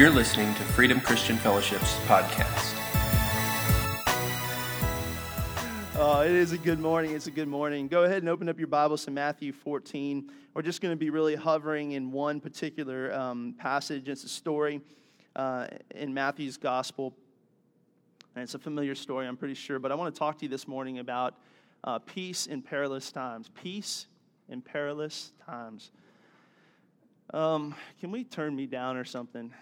You're listening to Freedom Christian Fellowship's podcast. Oh, it is a good morning. It's a good morning. Go ahead and open up your Bibles to Matthew 14. We're just going to be really hovering in one particular um, passage. It's a story uh, in Matthew's gospel. And it's a familiar story, I'm pretty sure. But I want to talk to you this morning about uh, peace in perilous times. Peace in perilous times. Um, can we turn me down or something?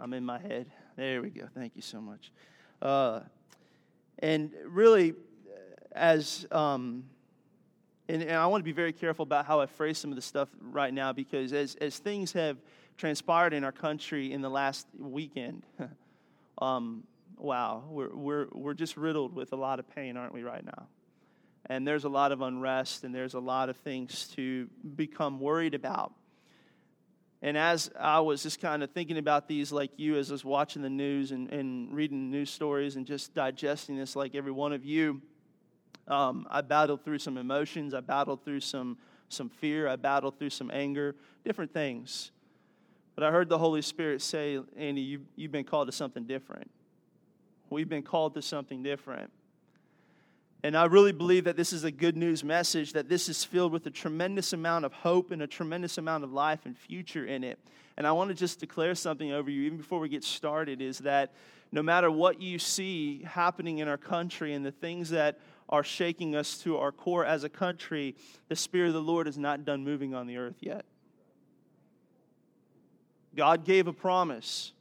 I'm in my head. There we go. Thank you so much. Uh, and really, as um, and, and, I want to be very careful about how I phrase some of the stuff right now because as as things have transpired in our country in the last weekend, um, wow, we're we're we're just riddled with a lot of pain, aren't we, right now? And there's a lot of unrest, and there's a lot of things to become worried about. And as I was just kind of thinking about these, like you, as I was watching the news and, and reading news stories and just digesting this, like every one of you, um, I battled through some emotions. I battled through some, some fear. I battled through some anger, different things. But I heard the Holy Spirit say, Andy, you, you've been called to something different. We've been called to something different. And I really believe that this is a good news message, that this is filled with a tremendous amount of hope and a tremendous amount of life and future in it. And I want to just declare something over you, even before we get started, is that no matter what you see happening in our country and the things that are shaking us to our core as a country, the Spirit of the Lord is not done moving on the earth yet. God gave a promise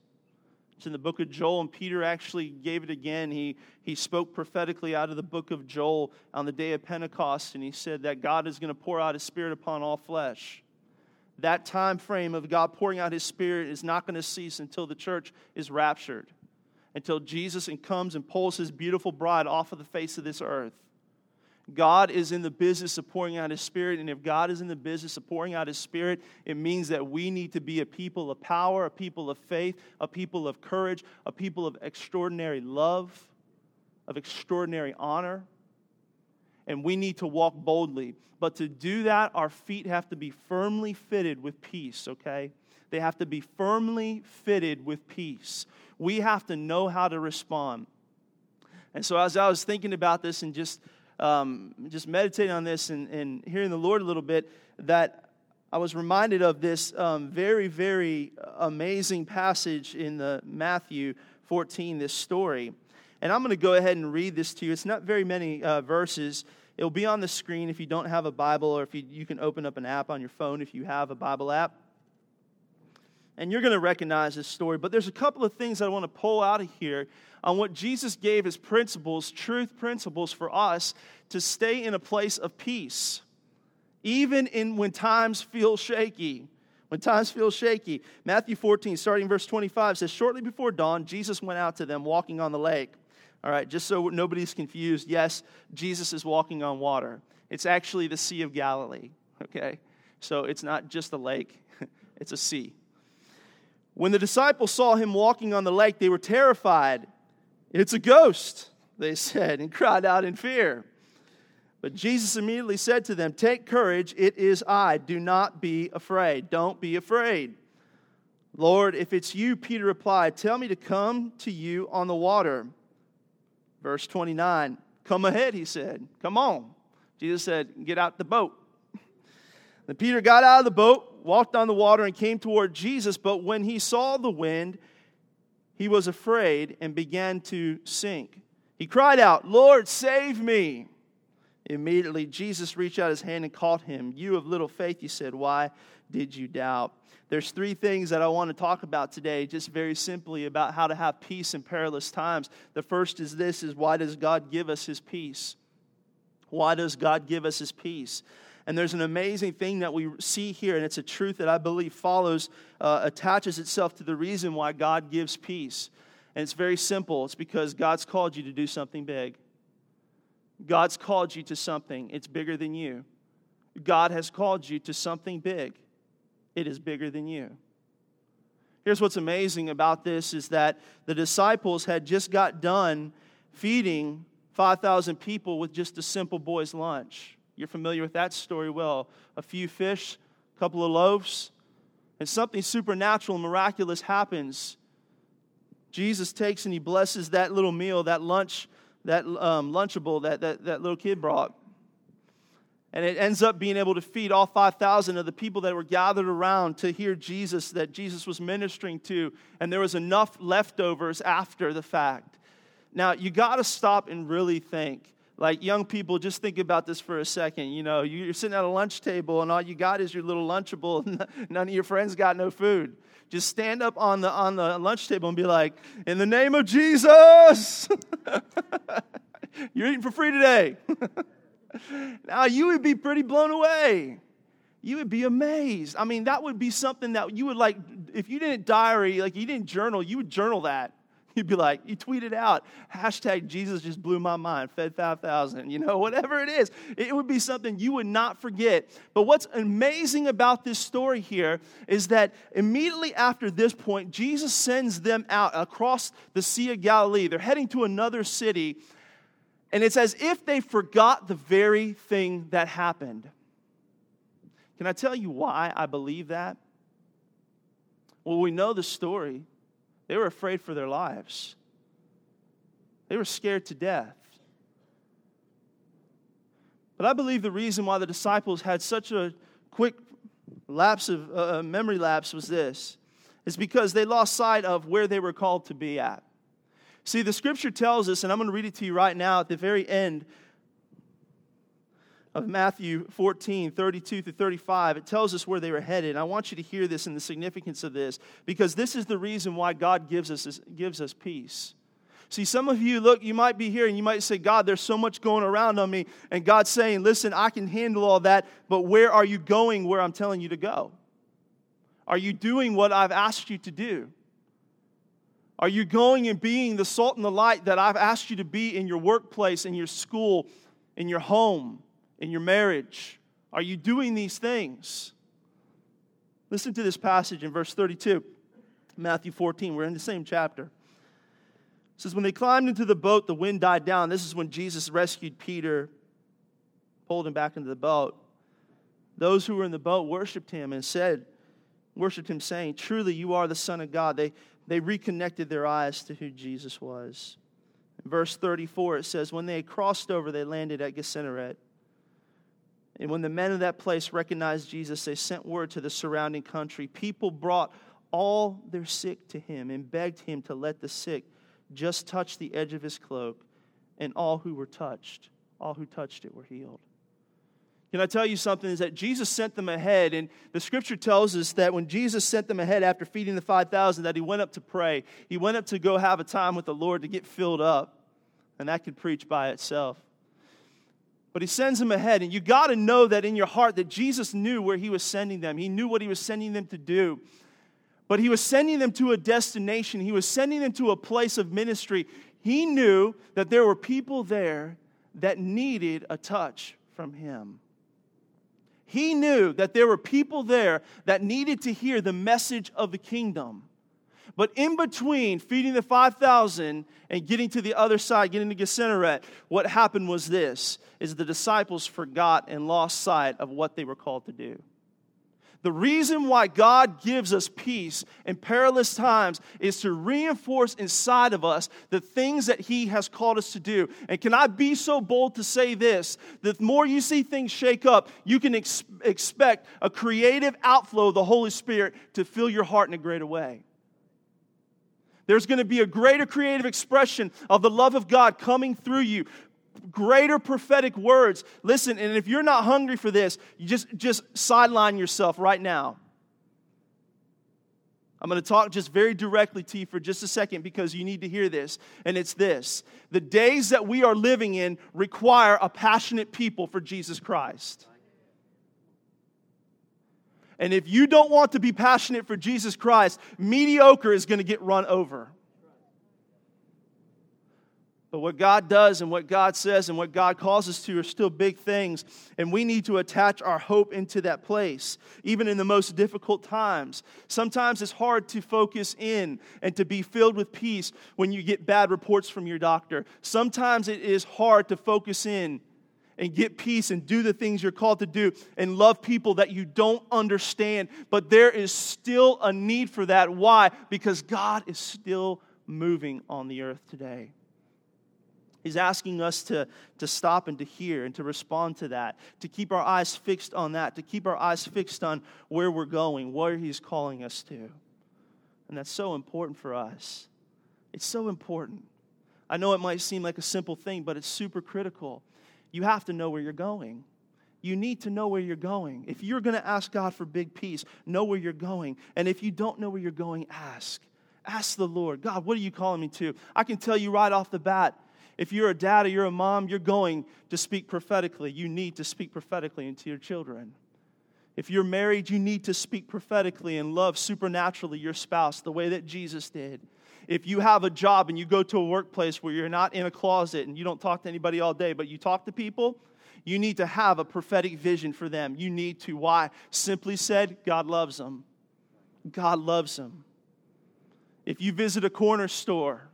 it's in the book of Joel, and Peter actually gave it again. He, he spoke prophetically out of the book of Joel on the day of Pentecost, and he said that God is going to pour out his spirit upon all flesh. That time frame of God pouring out his spirit is not going to cease until the church is raptured, until Jesus comes and pulls his beautiful bride off of the face of this earth. God is in the business of pouring out His Spirit. And if God is in the business of pouring out His Spirit, it means that we need to be a people of power, a people of faith, a people of courage, a people of extraordinary love, of extraordinary honor. And we need to walk boldly. But to do that, our feet have to be firmly fitted with peace, okay? They have to be firmly fitted with peace. We have to know how to respond. And so, as I was thinking about this and just um, just meditating on this and, and, hearing the Lord a little bit, that I was reminded of this um, very, very amazing passage in the Matthew 14, this story. And I'm going to go ahead and read this to you. It's not very many uh, verses. It'll be on the screen if you don't have a Bible, or if you, you can open up an app on your phone if you have a Bible app. And you're going to recognize this story, but there's a couple of things that I want to pull out of here on what Jesus gave as principles, truth principles for us to stay in a place of peace, even in when times feel shaky. When times feel shaky. Matthew 14, starting verse 25, says, Shortly before dawn, Jesus went out to them walking on the lake. All right, just so nobody's confused, yes, Jesus is walking on water. It's actually the Sea of Galilee, okay? So it's not just a lake, it's a sea. When the disciples saw him walking on the lake, they were terrified. It's a ghost, they said, and cried out in fear. But Jesus immediately said to them, Take courage, it is I. Do not be afraid. Don't be afraid. Lord, if it's you, Peter replied, Tell me to come to you on the water. Verse 29, Come ahead, he said. Come on. Jesus said, Get out the boat. Then Peter got out of the boat, walked on the water, and came toward Jesus. But when he saw the wind, he was afraid and began to sink. He cried out, Lord, save me. Immediately, Jesus reached out his hand and caught him. You of little faith, he said, why did you doubt? There's three things that I want to talk about today, just very simply about how to have peace in perilous times. The first is this is why does God give us his peace? Why does God give us his peace? And there's an amazing thing that we see here, and it's a truth that I believe follows, uh, attaches itself to the reason why God gives peace. And it's very simple it's because God's called you to do something big. God's called you to something, it's bigger than you. God has called you to something big, it is bigger than you. Here's what's amazing about this is that the disciples had just got done feeding 5,000 people with just a simple boy's lunch. You're familiar with that story well. A few fish, a couple of loaves, and something supernatural and miraculous happens. Jesus takes and he blesses that little meal, that lunch, that um, Lunchable that, that that little kid brought. And it ends up being able to feed all 5,000 of the people that were gathered around to hear Jesus, that Jesus was ministering to. And there was enough leftovers after the fact. Now, you got to stop and really think. Like young people, just think about this for a second. You know, you're sitting at a lunch table and all you got is your little Lunchable. And none of your friends got no food. Just stand up on the, on the lunch table and be like, In the name of Jesus, you're eating for free today. now, you would be pretty blown away. You would be amazed. I mean, that would be something that you would like, if you didn't diary, like you didn't journal, you would journal that. You'd be like, you tweet it out, hashtag Jesus just blew my mind, fed 5,000, you know, whatever it is. It would be something you would not forget. But what's amazing about this story here is that immediately after this point, Jesus sends them out across the Sea of Galilee. They're heading to another city and it's as if they forgot the very thing that happened. Can I tell you why I believe that? Well, we know the story. They were afraid for their lives, they were scared to death. But I believe the reason why the disciples had such a quick lapse of uh, uh memory lapse was this is because they lost sight of where they were called to be at. See, the scripture tells us, and I'm going to read it to you right now at the very end of Matthew 14, 32 through 35. It tells us where they were headed. And I want you to hear this and the significance of this because this is the reason why God gives us, gives us peace. See, some of you, look, you might be here and you might say, God, there's so much going around on me. And God's saying, listen, I can handle all that, but where are you going where I'm telling you to go? Are you doing what I've asked you to do? Are you going and being the salt and the light that I've asked you to be in your workplace, in your school, in your home, in your marriage? Are you doing these things? Listen to this passage in verse 32, Matthew 14. We're in the same chapter. It says, When they climbed into the boat, the wind died down. This is when Jesus rescued Peter, pulled him back into the boat. Those who were in the boat worshiped him and said, worshiped him, saying, Truly, you are the Son of God. They, they reconnected their eyes to who Jesus was. In verse 34, it says, When they crossed over, they landed at Gennesaret. And when the men of that place recognized Jesus, they sent word to the surrounding country. People brought all their sick to him and begged him to let the sick just touch the edge of his cloak. And all who were touched, all who touched it, were healed. Can I tell you something? Is that Jesus sent them ahead, and the scripture tells us that when Jesus sent them ahead after feeding the 5,000, that he went up to pray. He went up to go have a time with the Lord to get filled up, and that could preach by itself. But he sends them ahead, and you got to know that in your heart that Jesus knew where he was sending them. He knew what he was sending them to do. But he was sending them to a destination, he was sending them to a place of ministry. He knew that there were people there that needed a touch from him. He knew that there were people there that needed to hear the message of the kingdom. But in between feeding the 5,000 and getting to the other side, getting to Gennesaret, what happened was this, is the disciples forgot and lost sight of what they were called to do. The reason why God gives us peace in perilous times is to reinforce inside of us the things that He has called us to do. And can I be so bold to say this? The more you see things shake up, you can ex- expect a creative outflow of the Holy Spirit to fill your heart in a greater way. There's going to be a greater creative expression of the love of God coming through you greater prophetic words. Listen, and if you're not hungry for this, you just, just sideline yourself right now. I'm going to talk just very directly to you for just a second because you need to hear this. And it's this the days that we are living in require a passionate people for Jesus Christ. And if you don't want to be passionate for Jesus Christ, mediocre is going to get run over. But what God does and what God says and what God calls us to are still big things. And we need to attach our hope into that place, even in the most difficult times. Sometimes it's hard to focus in and to be filled with peace when you get bad reports from your doctor. Sometimes it is hard to focus in and get peace and do the things you're called to do and love people that you don't understand. But there is still a need for that. Why? Because God is still moving on the earth today. He's asking us to, to stop and to hear and to respond to that, to keep our eyes fixed on that, to keep our eyes fixed on where we're going, where He's calling us to. And that's so important for us. It's so important. I know it might seem like a simple thing, but it's super critical. You have to know where you're going. You need to know where you're going. If you're going to ask God for big peace, know where you're going. And if you don't know where you're going, ask. Ask the Lord, God, what are you calling me to? I can tell you right off the bat, if you're a dad or you're a mom, you're going to speak prophetically. You need to speak prophetically into your children. If you're married, you need to speak prophetically and love supernaturally your spouse the way that Jesus did. If you have a job and you go to a workplace where you're not in a closet and you don't talk to anybody all day, but you talk to people, you need to have a prophetic vision for them. You need to. Why? Simply said, God loves them. God loves them. If you visit a corner store,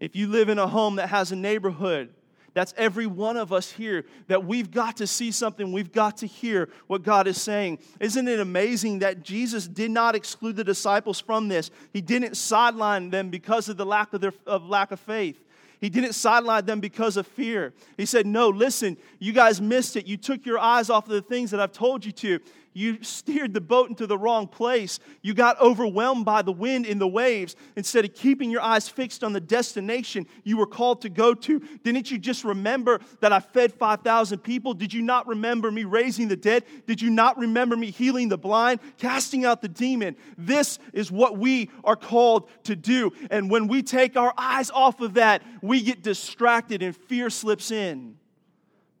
if you live in a home that has a neighborhood, that's every one of us here that we've got to see something, we've got to hear what God is saying. Isn't it amazing that Jesus did not exclude the disciples from this? He didn't sideline them because of the lack of, their, of lack of faith. He didn't sideline them because of fear. He said, No, listen, you guys missed it. You took your eyes off of the things that I've told you to. You steered the boat into the wrong place. You got overwhelmed by the wind in the waves. Instead of keeping your eyes fixed on the destination you were called to go to, didn't you just remember that I fed 5,000 people? Did you not remember me raising the dead? Did you not remember me healing the blind, casting out the demon? This is what we are called to do. And when we take our eyes off of that, we get distracted and fear slips in.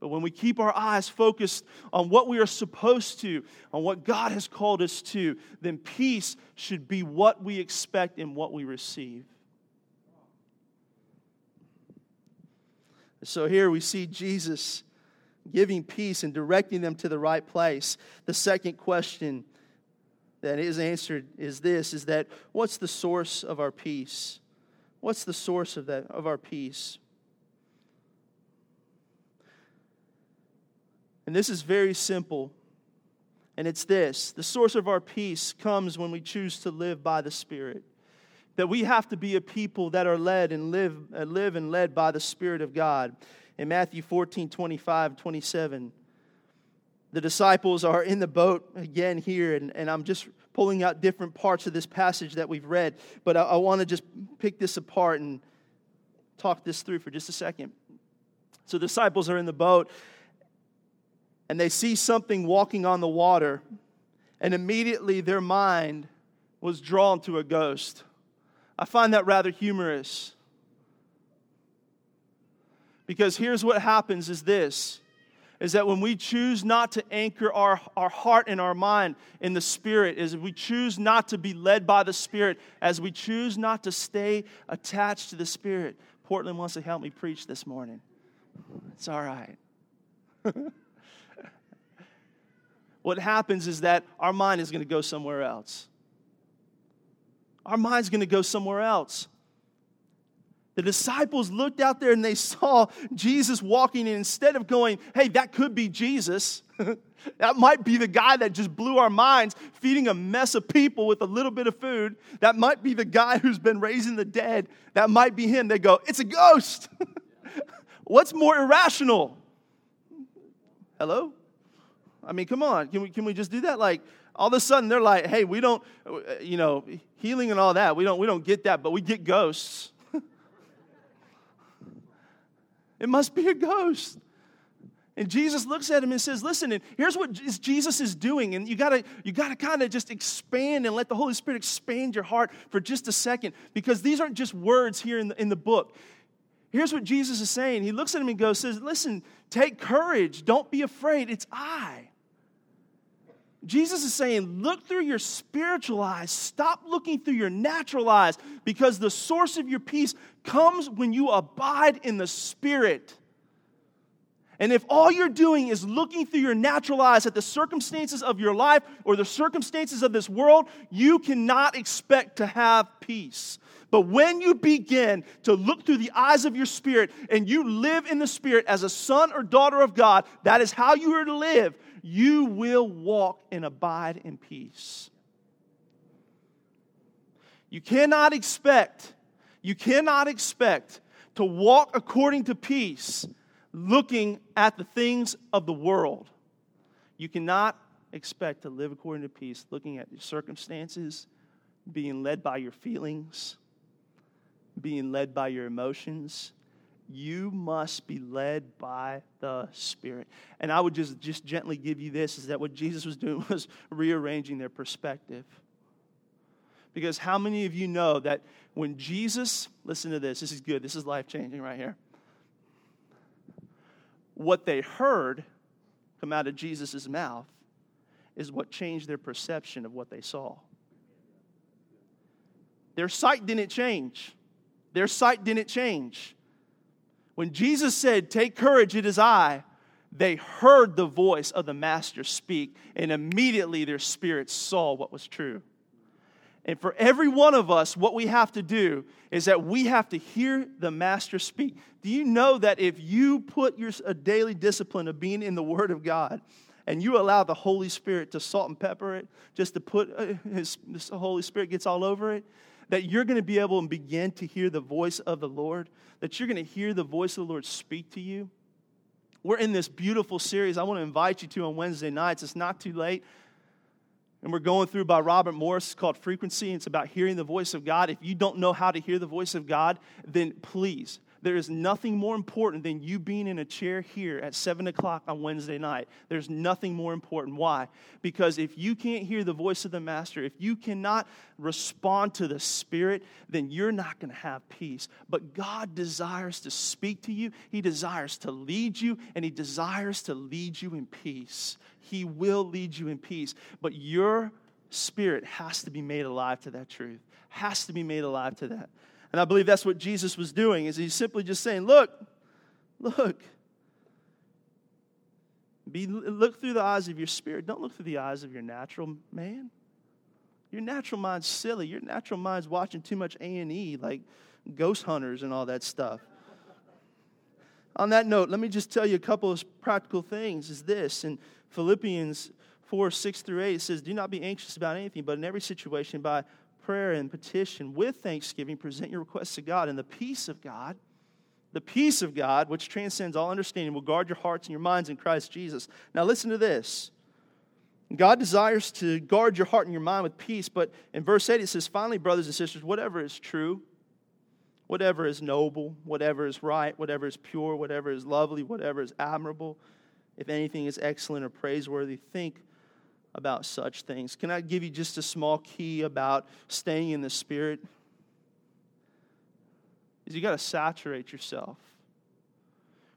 But when we keep our eyes focused on what we are supposed to, on what God has called us to, then peace should be what we expect and what we receive. So here we see Jesus giving peace and directing them to the right place. The second question that is answered is this is that what's the source of our peace? What's the source of that of our peace? And this is very simple. And it's this the source of our peace comes when we choose to live by the Spirit. That we have to be a people that are led and live, uh, live and led by the Spirit of God. In Matthew 14, 25, 27, the disciples are in the boat again here, and, and I'm just pulling out different parts of this passage that we've read, but I, I want to just pick this apart and talk this through for just a second. So, the disciples are in the boat, and they see something walking on the water, and immediately their mind was drawn to a ghost. I find that rather humorous. Because here's what happens is this is that when we choose not to anchor our, our heart and our mind in the Spirit, is we choose not to be led by the Spirit, as we choose not to stay attached to the Spirit. Portland wants to help me preach this morning. It's all right. what happens is that our mind is going to go somewhere else. Our mind's going to go somewhere else. The disciples looked out there and they saw Jesus walking, and instead of going, hey, that could be Jesus, that might be the guy that just blew our minds, feeding a mess of people with a little bit of food. That might be the guy who's been raising the dead. That might be him. They go, it's a ghost. What's more irrational? Hello? I mean, come on. Can we, can we just do that? Like, all of a sudden, they're like, hey, we don't, uh, you know, healing and all that, we don't, we don't get that, but we get ghosts. it must be a ghost. And Jesus looks at him and says, Listen, and here's what Jesus is doing. And you gotta, you gotta kind of just expand and let the Holy Spirit expand your heart for just a second, because these aren't just words here in the, in the book. Here's what Jesus is saying. He looks at him and goes, says, Listen, take courage. Don't be afraid. It's I. Jesus is saying, look through your spiritual eyes. Stop looking through your natural eyes because the source of your peace comes when you abide in the Spirit. And if all you're doing is looking through your natural eyes at the circumstances of your life or the circumstances of this world, you cannot expect to have peace. But when you begin to look through the eyes of your spirit and you live in the spirit as a son or daughter of God, that is how you are to live, you will walk and abide in peace. You cannot expect, you cannot expect to walk according to peace looking at the things of the world. You cannot expect to live according to peace looking at your circumstances, being led by your feelings, being led by your emotions. You must be led by the Spirit. And I would just, just gently give you this is that what Jesus was doing was rearranging their perspective. Because how many of you know that when Jesus, listen to this, this is good, this is life changing right here. What they heard come out of Jesus' mouth is what changed their perception of what they saw. Their sight didn't change. Their sight didn't change. When Jesus said, Take courage, it is I, they heard the voice of the Master speak, and immediately their spirits saw what was true. And for every one of us, what we have to do is that we have to hear the Master speak. Do you know that if you put your a daily discipline of being in the Word of God, and you allow the Holy Spirit to salt and pepper it, just to put uh, his, his Holy Spirit gets all over it, that you're going to be able to begin to hear the voice of the Lord, that you're going to hear the voice of the Lord speak to you. We're in this beautiful series I want to invite you to on Wednesday nights. It's not too late. And we're going through by Robert Morris called Frequency. It's about hearing the voice of God. If you don't know how to hear the voice of God, then please there is nothing more important than you being in a chair here at 7 o'clock on Wednesday night. There's nothing more important. Why? Because if you can't hear the voice of the Master, if you cannot respond to the Spirit, then you're not going to have peace. But God desires to speak to you, He desires to lead you, and He desires to lead you in peace. He will lead you in peace. But your spirit has to be made alive to that truth, has to be made alive to that. And I believe that's what Jesus was doing is he's simply just saying, "Look, look. Be, look through the eyes of your spirit. Don't look through the eyes of your natural man. Your natural mind's silly. Your natural mind's watching too much A&E like ghost hunters and all that stuff. On that note, let me just tell you a couple of practical things is this in Philippians 4, 6 through 8, it says, Do not be anxious about anything, but in every situation by prayer and petition with thanksgiving, present your requests to God, and the peace of God, the peace of God, which transcends all understanding, will guard your hearts and your minds in Christ Jesus. Now, listen to this. God desires to guard your heart and your mind with peace, but in verse 8 it says, Finally, brothers and sisters, whatever is true, whatever is noble, whatever is right, whatever is pure, whatever is lovely, whatever is admirable, if anything is excellent or praiseworthy, think about such things. Can I give you just a small key about staying in the Spirit? Is you got to saturate yourself.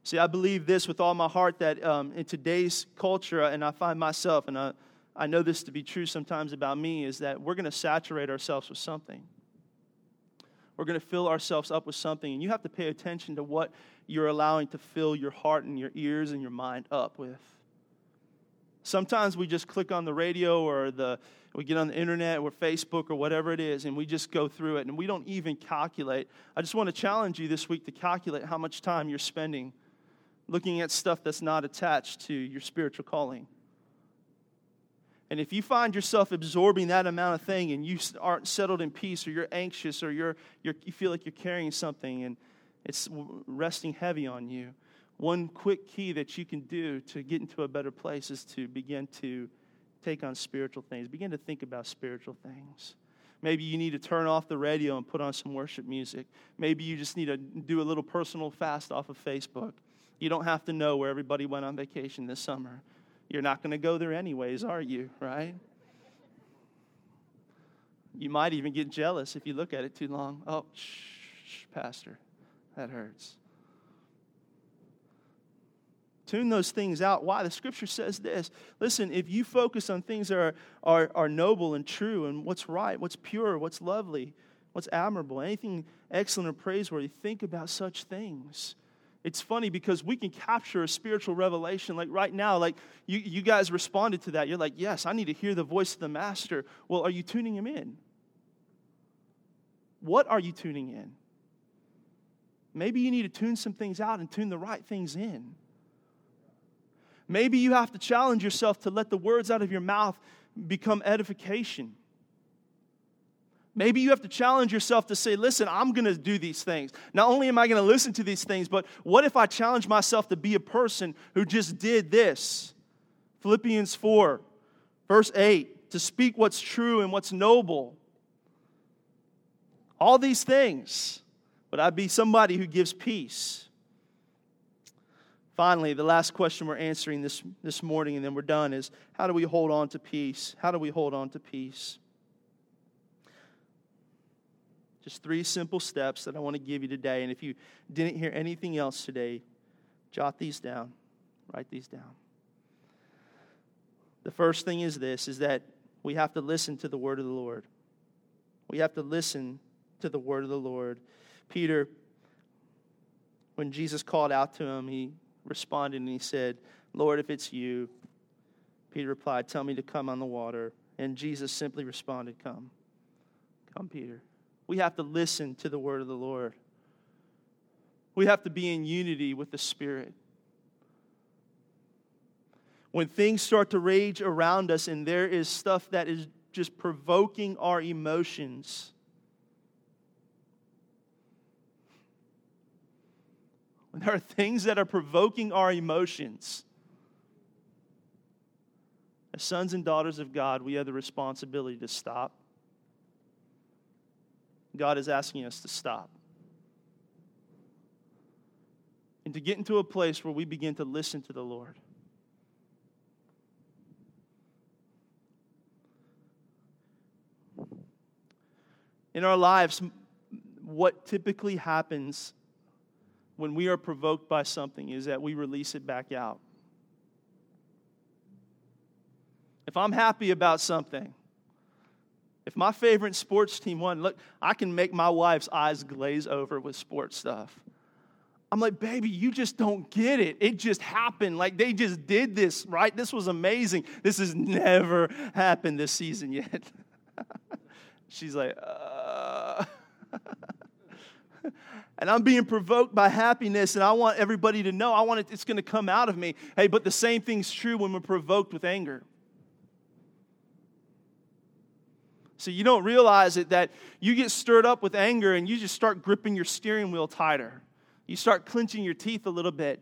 See, I believe this with all my heart that um, in today's culture, and I find myself, and I, I know this to be true sometimes about me, is that we're going to saturate ourselves with something. We're going to fill ourselves up with something, and you have to pay attention to what you're allowing to fill your heart and your ears and your mind up with. Sometimes we just click on the radio or the we get on the internet or Facebook or whatever it is and we just go through it and we don't even calculate. I just want to challenge you this week to calculate how much time you're spending looking at stuff that's not attached to your spiritual calling. And if you find yourself absorbing that amount of thing and you aren't settled in peace or you're anxious or you're, you're you feel like you're carrying something and it's resting heavy on you, one quick key that you can do to get into a better place is to begin to take on spiritual things, begin to think about spiritual things. Maybe you need to turn off the radio and put on some worship music. Maybe you just need to do a little personal fast off of Facebook. You don't have to know where everybody went on vacation this summer. You're not going to go there anyways, are you? Right? You might even get jealous if you look at it too long. Oh, shh, Pastor, that hurts. Tune those things out. Why? The scripture says this. Listen, if you focus on things that are, are, are noble and true and what's right, what's pure, what's lovely, what's admirable, anything excellent or praiseworthy, think about such things. It's funny because we can capture a spiritual revelation. Like right now, like you, you guys responded to that. You're like, yes, I need to hear the voice of the master. Well, are you tuning him in? What are you tuning in? Maybe you need to tune some things out and tune the right things in. Maybe you have to challenge yourself to let the words out of your mouth become edification. Maybe you have to challenge yourself to say, listen, I'm going to do these things. Not only am I going to listen to these things, but what if I challenge myself to be a person who just did this? Philippians 4, verse 8, to speak what's true and what's noble. All these things. But I be somebody who gives peace. Finally, the last question we're answering this, this morning, and then we're done, is how do we hold on to peace? How do we hold on to peace? Just three simple steps that I want to give you today. And if you didn't hear anything else today, jot these down. Write these down. The first thing is this is that we have to listen to the word of the Lord. We have to listen to the word of the Lord. Peter, when Jesus called out to him, he responded and he said, Lord, if it's you, Peter replied, Tell me to come on the water. And Jesus simply responded, Come. Come, Peter. We have to listen to the word of the Lord. We have to be in unity with the Spirit. When things start to rage around us and there is stuff that is just provoking our emotions, when there are things that are provoking our emotions, as sons and daughters of God, we have the responsibility to stop God is asking us to stop. And to get into a place where we begin to listen to the Lord. In our lives, what typically happens when we are provoked by something is that we release it back out. If I'm happy about something, if my favorite sports team won, look, I can make my wife's eyes glaze over with sports stuff. I'm like, baby, you just don't get it. It just happened. Like they just did this, right? This was amazing. This has never happened this season yet. She's like, uh. and I'm being provoked by happiness, and I want everybody to know I want it, it's going to come out of me. Hey, but the same thing's true when we're provoked with anger. So you don't realize it that you get stirred up with anger and you just start gripping your steering wheel tighter. You start clenching your teeth a little bit.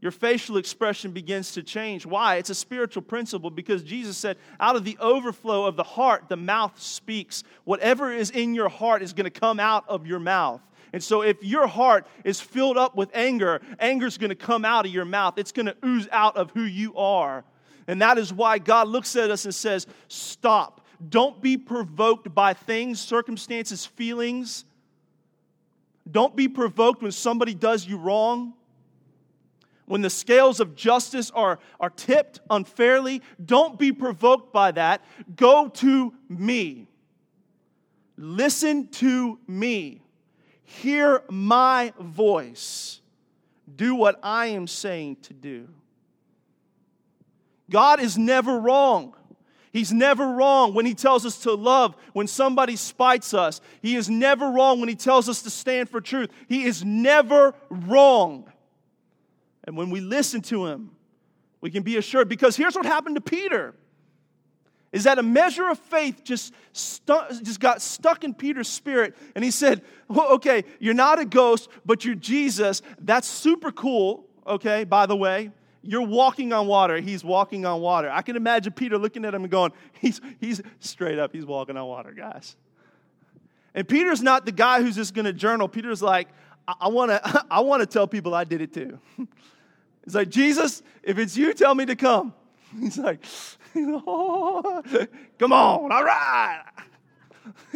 Your facial expression begins to change. Why? It's a spiritual principle because Jesus said, out of the overflow of the heart, the mouth speaks. Whatever is in your heart is going to come out of your mouth. And so, if your heart is filled up with anger, anger is going to come out of your mouth. It's going to ooze out of who you are. And that is why God looks at us and says, Stop. Don't be provoked by things, circumstances, feelings. Don't be provoked when somebody does you wrong. When the scales of justice are, are tipped unfairly, don't be provoked by that. Go to me. Listen to me. Hear my voice. Do what I am saying to do. God is never wrong. He's never wrong when he tells us to love when somebody spites us. He is never wrong when he tells us to stand for truth. He is never wrong. And when we listen to him, we can be assured because here's what happened to Peter. Is that a measure of faith just, stu- just got stuck in Peter's spirit, and he said, well, Okay, you're not a ghost, but you're Jesus. That's super cool, okay, by the way. You're walking on water. He's walking on water. I can imagine Peter looking at him and going, He's, he's straight up, he's walking on water, guys. And Peter's not the guy who's just going to journal. Peter's like, I, I want to I wanna tell people I did it too. It's like, Jesus, if it's you, tell me to come. He's like, come on, all right.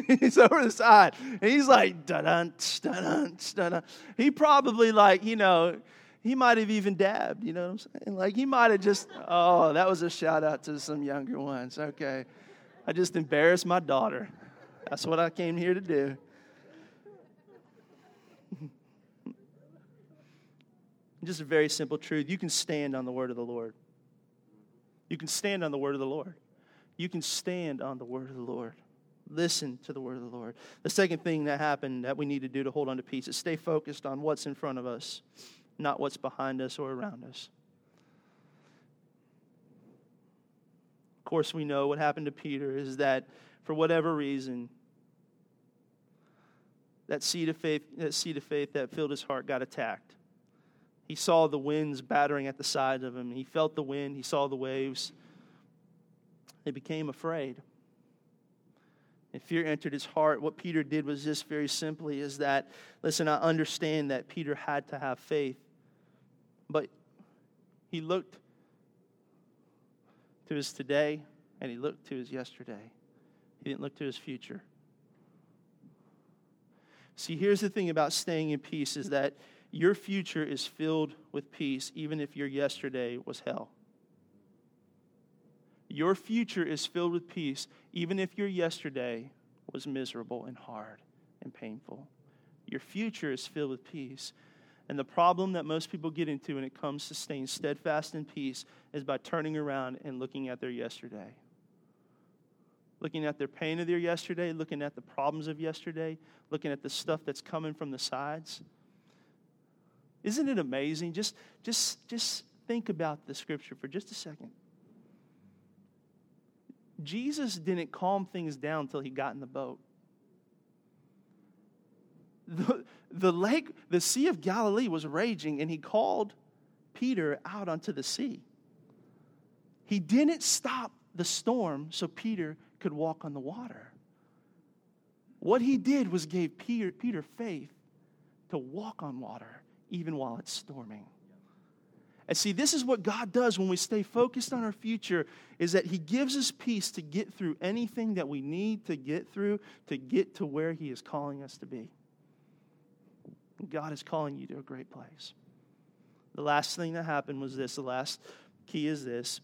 he's over the side. And he's like, dun dun dun dun He probably like, you know, he might have even dabbed, you know what I'm saying? Like he might have just, oh, that was a shout out to some younger ones. Okay. I just embarrassed my daughter. That's what I came here to do. Just a very simple truth. You can stand on the word of the Lord. You can stand on the word of the Lord. You can stand on the word of the Lord. Listen to the word of the Lord. The second thing that happened that we need to do to hold on to peace is stay focused on what's in front of us, not what's behind us or around us. Of course, we know what happened to Peter is that for whatever reason, that seed of faith, that seed of faith that filled his heart got attacked. He saw the winds battering at the sides of him. He felt the wind. He saw the waves. He became afraid. And fear entered his heart. What Peter did was this very simply is that, listen, I understand that Peter had to have faith, but he looked to his today and he looked to his yesterday. He didn't look to his future. See, here's the thing about staying in peace is that your future is filled with peace, even if your yesterday was hell. Your future is filled with peace, even if your yesterday was miserable and hard and painful. Your future is filled with peace. And the problem that most people get into when it comes to staying steadfast in peace is by turning around and looking at their yesterday. Looking at their pain of their yesterday, looking at the problems of yesterday, looking at the stuff that's coming from the sides. Isn't it amazing? Just, just, just think about the scripture for just a second. Jesus didn't calm things down until he got in the boat. The, the lake, the Sea of Galilee was raging, and he called Peter out onto the sea. He didn't stop the storm so Peter could walk on the water. What he did was gave Peter, Peter faith to walk on water even while it's storming. And see, this is what God does when we stay focused on our future is that he gives us peace to get through anything that we need to get through to get to where he is calling us to be. God is calling you to a great place. The last thing that happened was this, the last key is this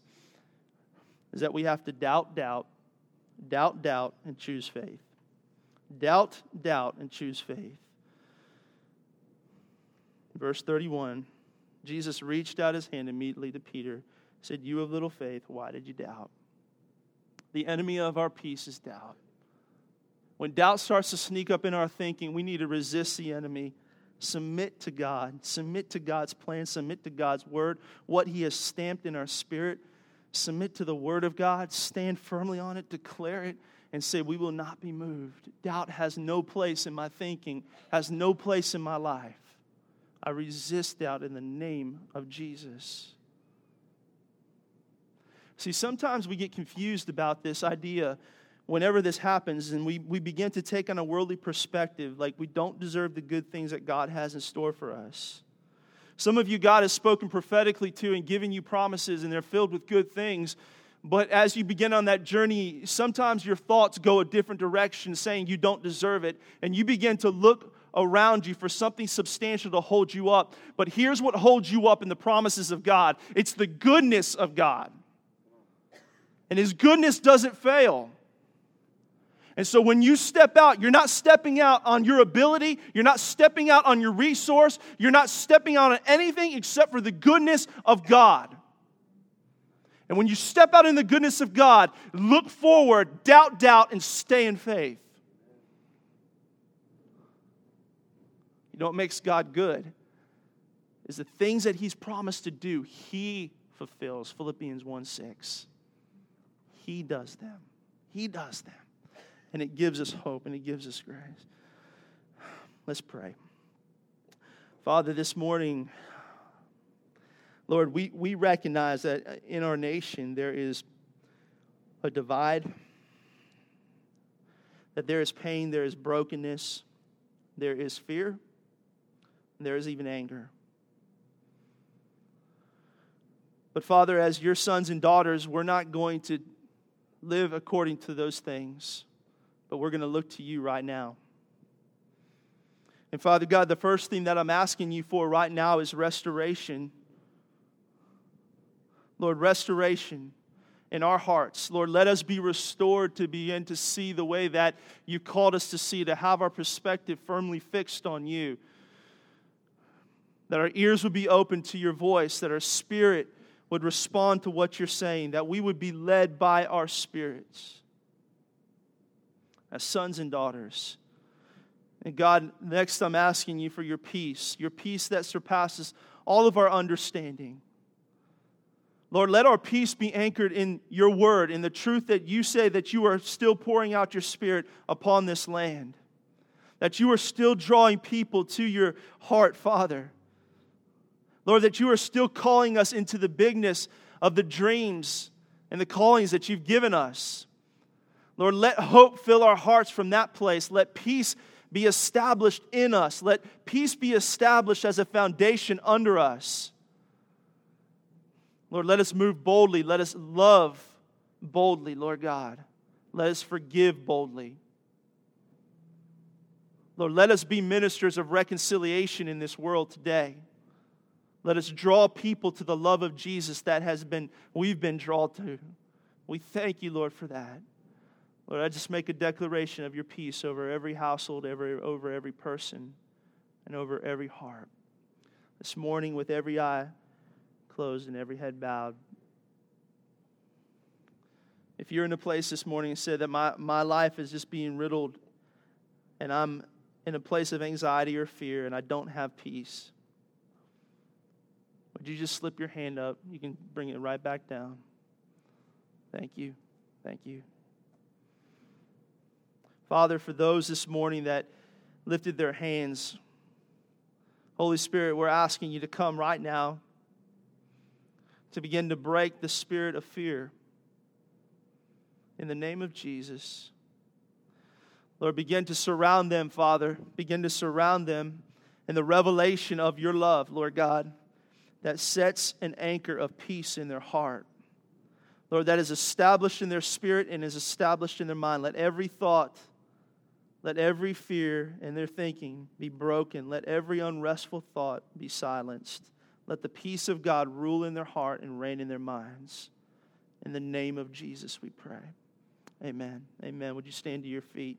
is that we have to doubt doubt, doubt doubt and choose faith. Doubt doubt and choose faith. Verse 31 Jesus reached out his hand immediately to Peter, said, You have little faith, why did you doubt? The enemy of our peace is doubt. When doubt starts to sneak up in our thinking, we need to resist the enemy. Submit to God. Submit to God's plan. Submit to God's word, what He has stamped in our spirit. Submit to the word of God. Stand firmly on it. Declare it and say, We will not be moved. Doubt has no place in my thinking, has no place in my life. I resist doubt in the name of Jesus. See, sometimes we get confused about this idea whenever this happens and we, we begin to take on a worldly perspective, like we don't deserve the good things that God has in store for us. Some of you, God has spoken prophetically to and given you promises, and they're filled with good things. But as you begin on that journey, sometimes your thoughts go a different direction, saying you don't deserve it. And you begin to look around you for something substantial to hold you up. But here's what holds you up in the promises of God it's the goodness of God. And His goodness doesn't fail. And so when you step out, you're not stepping out on your ability, you're not stepping out on your resource, you're not stepping out on anything except for the goodness of God. And when you step out in the goodness of God, look forward, doubt, doubt, and stay in faith. Know what makes God good? Is the things that He's promised to do, He fulfills. Philippians 1 6. He does them. He does them. And it gives us hope and it gives us grace. Let's pray. Father, this morning, Lord, we, we recognize that in our nation there is a divide, that there is pain, there is brokenness, there is fear there is even anger. But Father, as your sons and daughters, we're not going to live according to those things, but we're going to look to you right now. And Father God, the first thing that I'm asking you for right now is restoration. Lord, restoration in our hearts. Lord, let us be restored to begin to see the way that you called us to see, to have our perspective firmly fixed on you. That our ears would be open to your voice, that our spirit would respond to what you're saying, that we would be led by our spirits as sons and daughters. And God, next I'm asking you for your peace, your peace that surpasses all of our understanding. Lord, let our peace be anchored in your word, in the truth that you say that you are still pouring out your spirit upon this land, that you are still drawing people to your heart, Father. Lord, that you are still calling us into the bigness of the dreams and the callings that you've given us. Lord, let hope fill our hearts from that place. Let peace be established in us. Let peace be established as a foundation under us. Lord, let us move boldly. Let us love boldly, Lord God. Let us forgive boldly. Lord, let us be ministers of reconciliation in this world today. Let us draw people to the love of Jesus that has been we've been drawn to. We thank you, Lord, for that. Lord, I just make a declaration of your peace over every household, every, over every person, and over every heart. This morning, with every eye closed and every head bowed, if you're in a place this morning and said that my, my life is just being riddled and I'm in a place of anxiety or fear and I don't have peace, would you just slip your hand up? You can bring it right back down. Thank you. Thank you. Father, for those this morning that lifted their hands, Holy Spirit, we're asking you to come right now to begin to break the spirit of fear. In the name of Jesus. Lord, begin to surround them, Father. Begin to surround them in the revelation of your love, Lord God, that sets an anchor of peace in their heart. Lord, that is established in their spirit and is established in their mind. Let every thought, let every fear in their thinking be broken. Let every unrestful thought be silenced. Let the peace of God rule in their heart and reign in their minds. In the name of Jesus, we pray. Amen. Amen. Would you stand to your feet?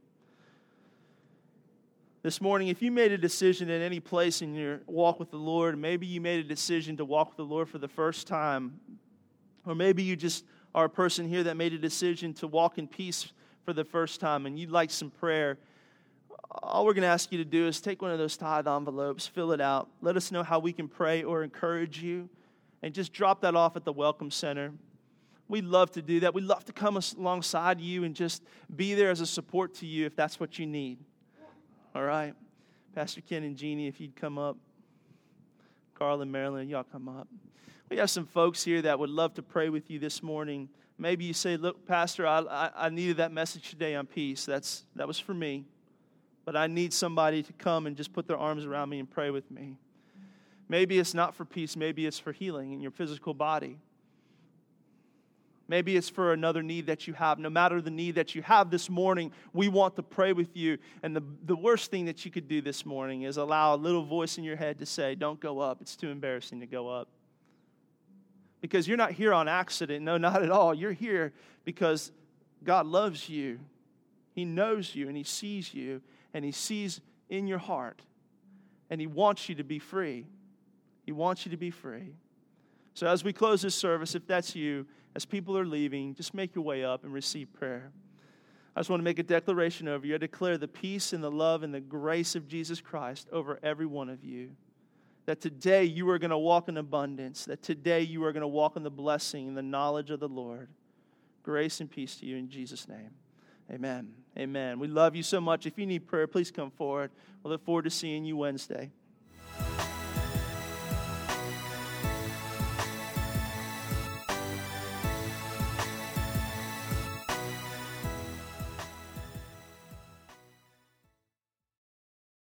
This morning, if you made a decision at any place in your walk with the Lord, maybe you made a decision to walk with the Lord for the first time, or maybe you just are a person here that made a decision to walk in peace for the first time and you'd like some prayer all we're going to ask you to do is take one of those tithe envelopes, fill it out, let us know how we can pray or encourage you, and just drop that off at the Welcome Center. We'd love to do that. We'd love to come alongside you and just be there as a support to you if that's what you need. All right? Pastor Ken and Jeannie, if you'd come up. Carl and Marilyn, y'all come up. We have some folks here that would love to pray with you this morning. Maybe you say, Look, Pastor, I, I, I needed that message today on peace. That's, that was for me but I need somebody to come and just put their arms around me and pray with me. Maybe it's not for peace, maybe it's for healing in your physical body. Maybe it's for another need that you have. No matter the need that you have this morning, we want to pray with you. And the, the worst thing that you could do this morning is allow a little voice in your head to say, Don't go up. It's too embarrassing to go up. Because you're not here on accident. No, not at all. You're here because God loves you, He knows you, and He sees you and He sees in your heart, and He wants you to be free. He wants you to be free. So, as we close this service, if that's you, as people are leaving, just make your way up and receive prayer. I just want to make a declaration over you. I declare the peace and the love and the grace of Jesus Christ over every one of you. That today you are going to walk in abundance. That today you are going to walk in the blessing and the knowledge of the Lord. Grace and peace to you in Jesus' name. Amen. Amen. We love you so much. If you need prayer, please come forward. We look forward to seeing you Wednesday.